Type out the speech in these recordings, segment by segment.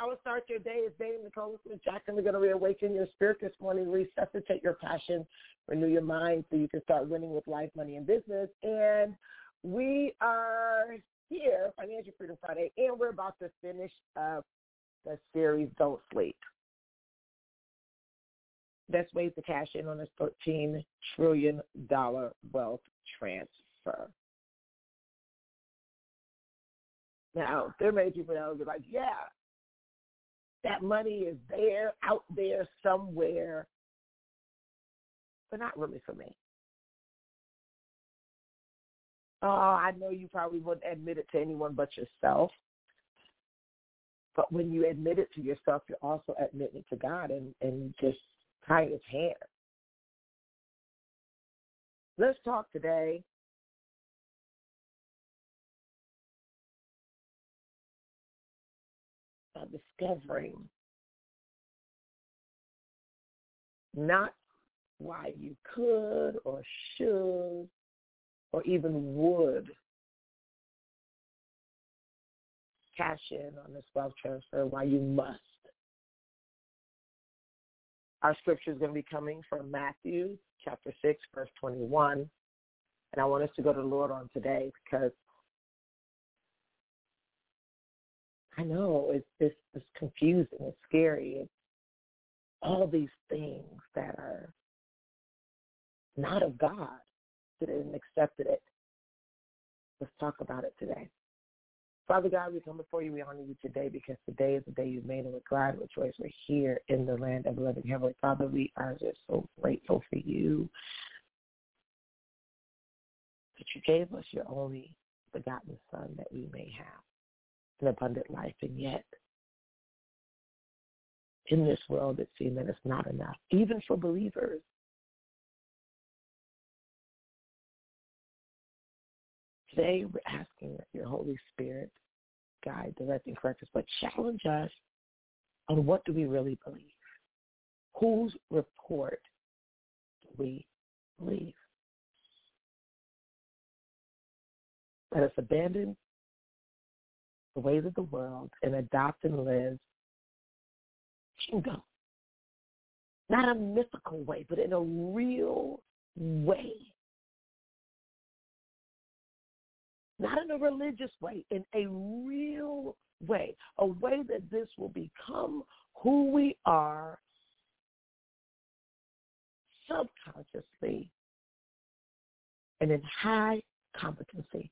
Power Start Your Day. It's Dame Nicole Smith Jackson. We're going to reawaken your spirit this morning, resuscitate your passion, renew your mind so you can start winning with life, money, and business. And we are here, Financial Freedom Friday, and we're about to finish up the series Don't Sleep. Best ways to cash in on this $13 trillion wealth transfer. Now, there may be people that will be like, yeah, that money is there, out there somewhere, but not really for me. Oh, I know you probably wouldn't admit it to anyone but yourself. But when you admit it to yourself, you're also admitting it to God and, and just tie his hand. Let's talk today discovering not why you could or should or even would cash in on this wealth transfer, why you must. Our scripture is going to be coming from Matthew chapter 6, verse 21. And I want us to go to the Lord on today because I know it's it's, it's confusing, it's scary, it's all these things that are not of God that didn't accepted it. Let's talk about it today. Father God, we come before you. We honor you today because today is the day you've made, and we're glad with choice. We're here in the land of living heavenly. Father, we are just so grateful for you that you gave us your only begotten Son that we may have an abundant life, and yet in this world it seems that it's not enough, even for believers. Today we're asking that your Holy Spirit guide, direct, and correct us, but challenge us on what do we really believe? Whose report do we believe? Let us abandon ways of the world and adopt and live kingdom. Not a mythical way, but in a real way. Not in a religious way, in a real way. A way that this will become who we are subconsciously and in high competency.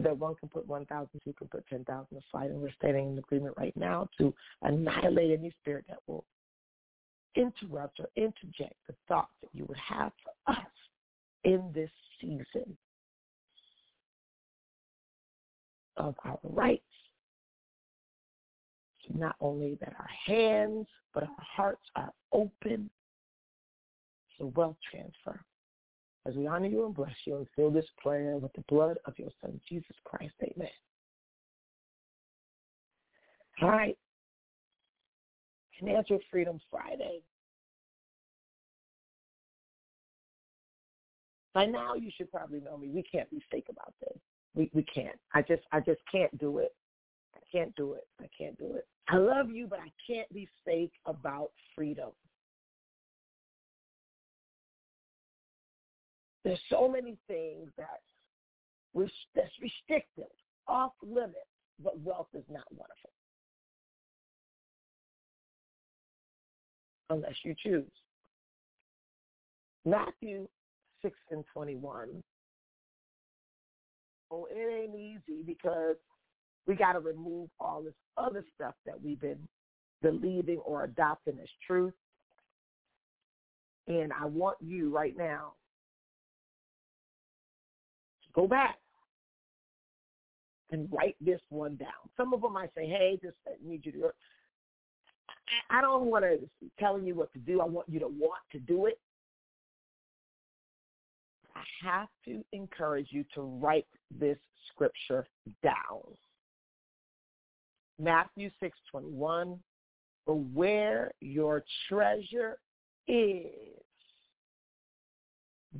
That one can put 1,000, two can put 10,000 aside, and we're standing in agreement right now to annihilate any spirit that will interrupt or interject the thoughts that you would have for us in this season of our rights. So not only that our hands, but our hearts are open. To wealth transfer as we honor you and bless you and fill this prayer with the blood of your son, Jesus Christ. Amen. All right. Financial Freedom Friday. By now you should probably know me. We can't be fake about this. We we can't. I just I just can't do it. I can't do it. I can't do it. I love you, but I can't be fake about freedom. There's so many things that that's restrictive, off limits, but wealth is not one of them. Unless you choose. Matthew 6 and 21. Oh, it ain't easy because we got to remove all this other stuff that we've been believing or adopting as truth. And I want you right now go back and write this one down. Some of them I say, hey, just need you to. I don't want to telling you what to do. I want you to want to do it. I have to encourage you to write this scripture down. Matthew 6:21 For where your treasure is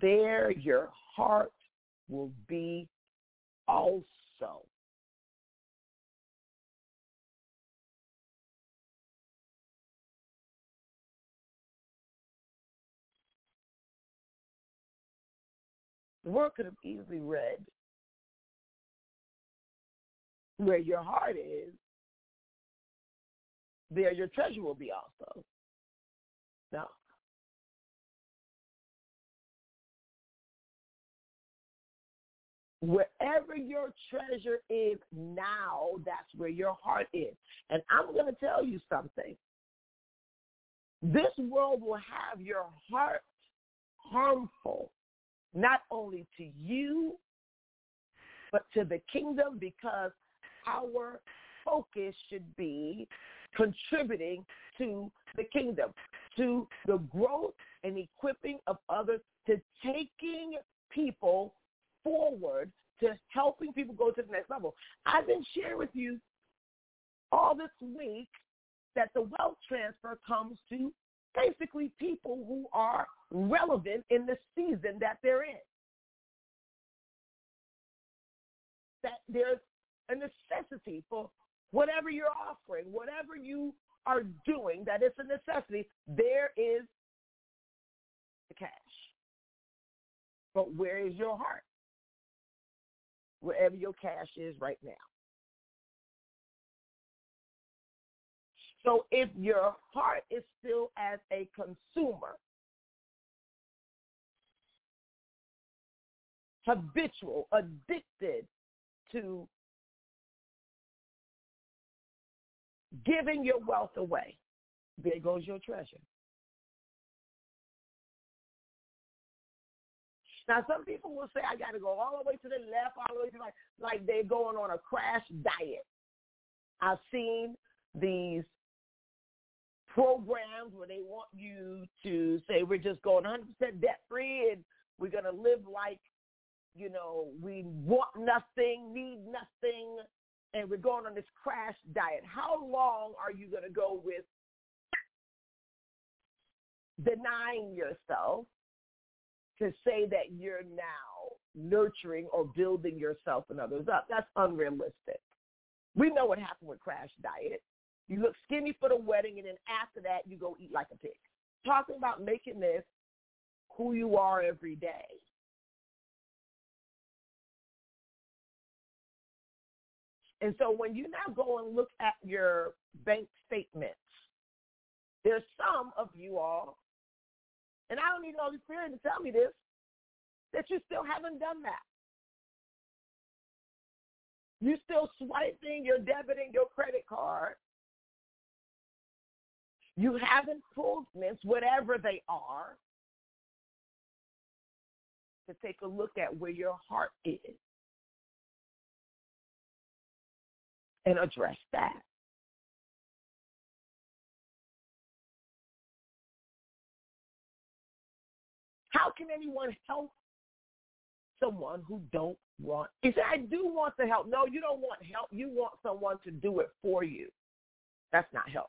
there your heart will be also. The word could have easily read, where your heart is, there your treasure will be also. No. Wherever your treasure is now, that's where your heart is. And I'm going to tell you something. This world will have your heart harmful, not only to you, but to the kingdom because our focus should be contributing to the kingdom, to the growth and equipping of others, to taking people forward, to helping people go to the next level. I've been sharing with you all this week that the wealth transfer comes to basically people who are relevant in the season that they're in. That there's a necessity for whatever you're offering, whatever you are doing, that it's a necessity, there is the cash. But where is your heart? Wherever your cash is right now. So if your heart is still as a consumer, habitual, addicted to giving your wealth away, there goes your treasure. Now, some people will say, I got to go all the way to the left, all the way to the right, like they're going on a crash diet. I've seen these programs where they want you to say, we're just going 100% debt free and we're going to live like, you know, we want nothing, need nothing, and we're going on this crash diet, how long are you going to go with denying yourself to say that you're now nurturing or building yourself and others up? That's unrealistic. We know what happened with crash diet. You look skinny for the wedding, and then after that, you go eat like a pig. Talking about making this who you are every day. And so when you now go and look at your bank statements, there's some of you all, and I don't need the Holy Spirit to tell me this, that you still haven't done that. You still swiping, you're debiting your credit card. You have improvements, whatever they are, to take a look at where your heart is. and address that. How can anyone help someone who don't want? He said, I do want to help. No, you don't want help. You want someone to do it for you. That's not help.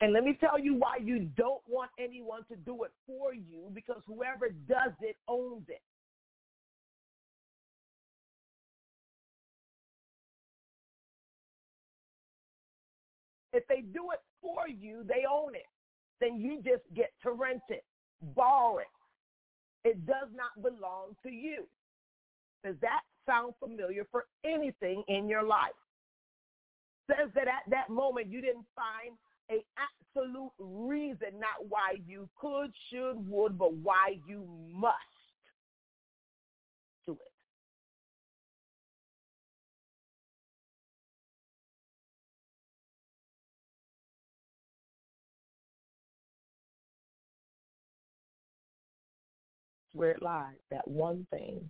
And let me tell you why you don't want anyone to do it for you because whoever does it owns it. If they do it for you, they own it. Then you just get to rent it, borrow it. It does not belong to you. Does that sound familiar for anything in your life? Says that at that moment you didn't find a absolute reason, not why you could, should, would, but why you must where it lies, that one thing.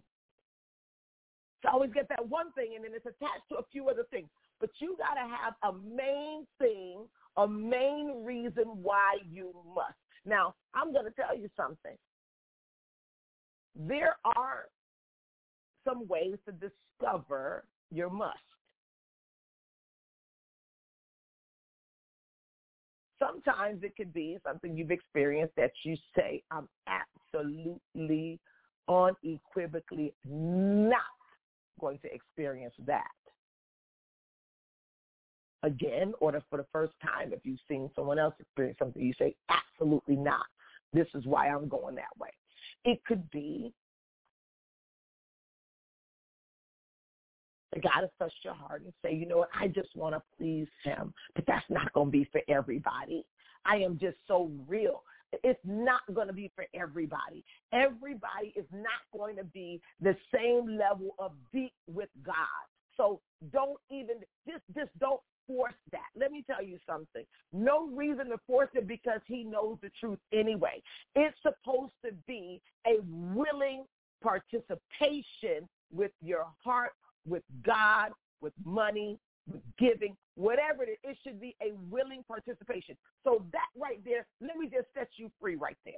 So always get that one thing and then it's attached to a few other things. But you got to have a main thing, a main reason why you must. Now, I'm going to tell you something. There are some ways to discover your must. Sometimes it could be something you've experienced that you say, I'm absolutely, unequivocally not going to experience that. Again, or for the first time, if you've seen someone else experience something, you say, absolutely not. This is why I'm going that way. It could be God has touched your heart and say, you know what, I just want to please him. But that's not going to be for everybody. I am just so real. It's not going to be for everybody. Everybody is not going to be the same level of deep with God. So don't even, just, just don't force that. Let me tell you something. No reason to force it because he knows the truth anyway. It's supposed to be a willing participation with your heart with God, with money, with giving, whatever it is, it should be a willing participation. So that right there, let me just set you free right there.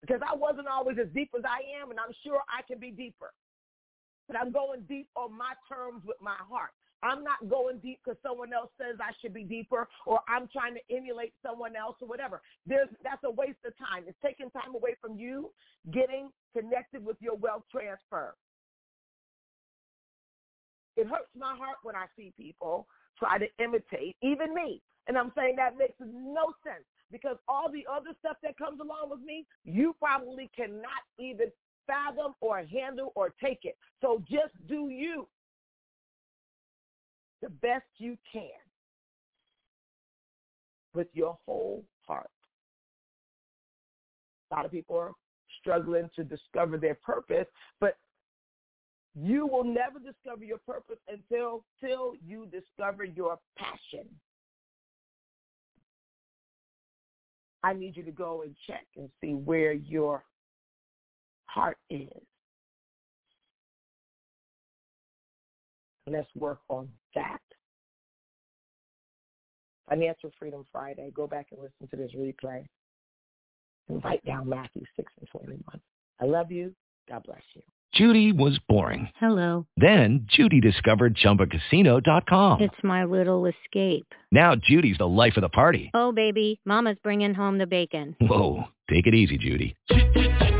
Because I wasn't always as deep as I am, and I'm sure I can be deeper. But I'm going deep on my terms with my heart. I'm not going deep because someone else says I should be deeper or I'm trying to emulate someone else or whatever. There's, that's a waste of time. It's taking time away from you getting connected with your wealth transfer. It hurts my heart when I see people try to imitate, even me. And I'm saying that makes no sense because all the other stuff that comes along with me, you probably cannot even fathom or handle or take it. So just do you the best you can with your whole heart. A lot of people are struggling to discover their purpose, but you will never discover your purpose until, until you discover your passion. I need you to go and check and see where your heart is. Let's work on that. Financial Freedom Friday. Go back and listen to this replay. And write down Matthew 6 and 21. I love you. God bless you. Judy was boring. Hello. Then Judy discovered ChumbaCasino.com. It's my little escape. Now Judy's the life of the party. Oh, baby, mama's bringing home the bacon. Whoa, take it easy, Judy.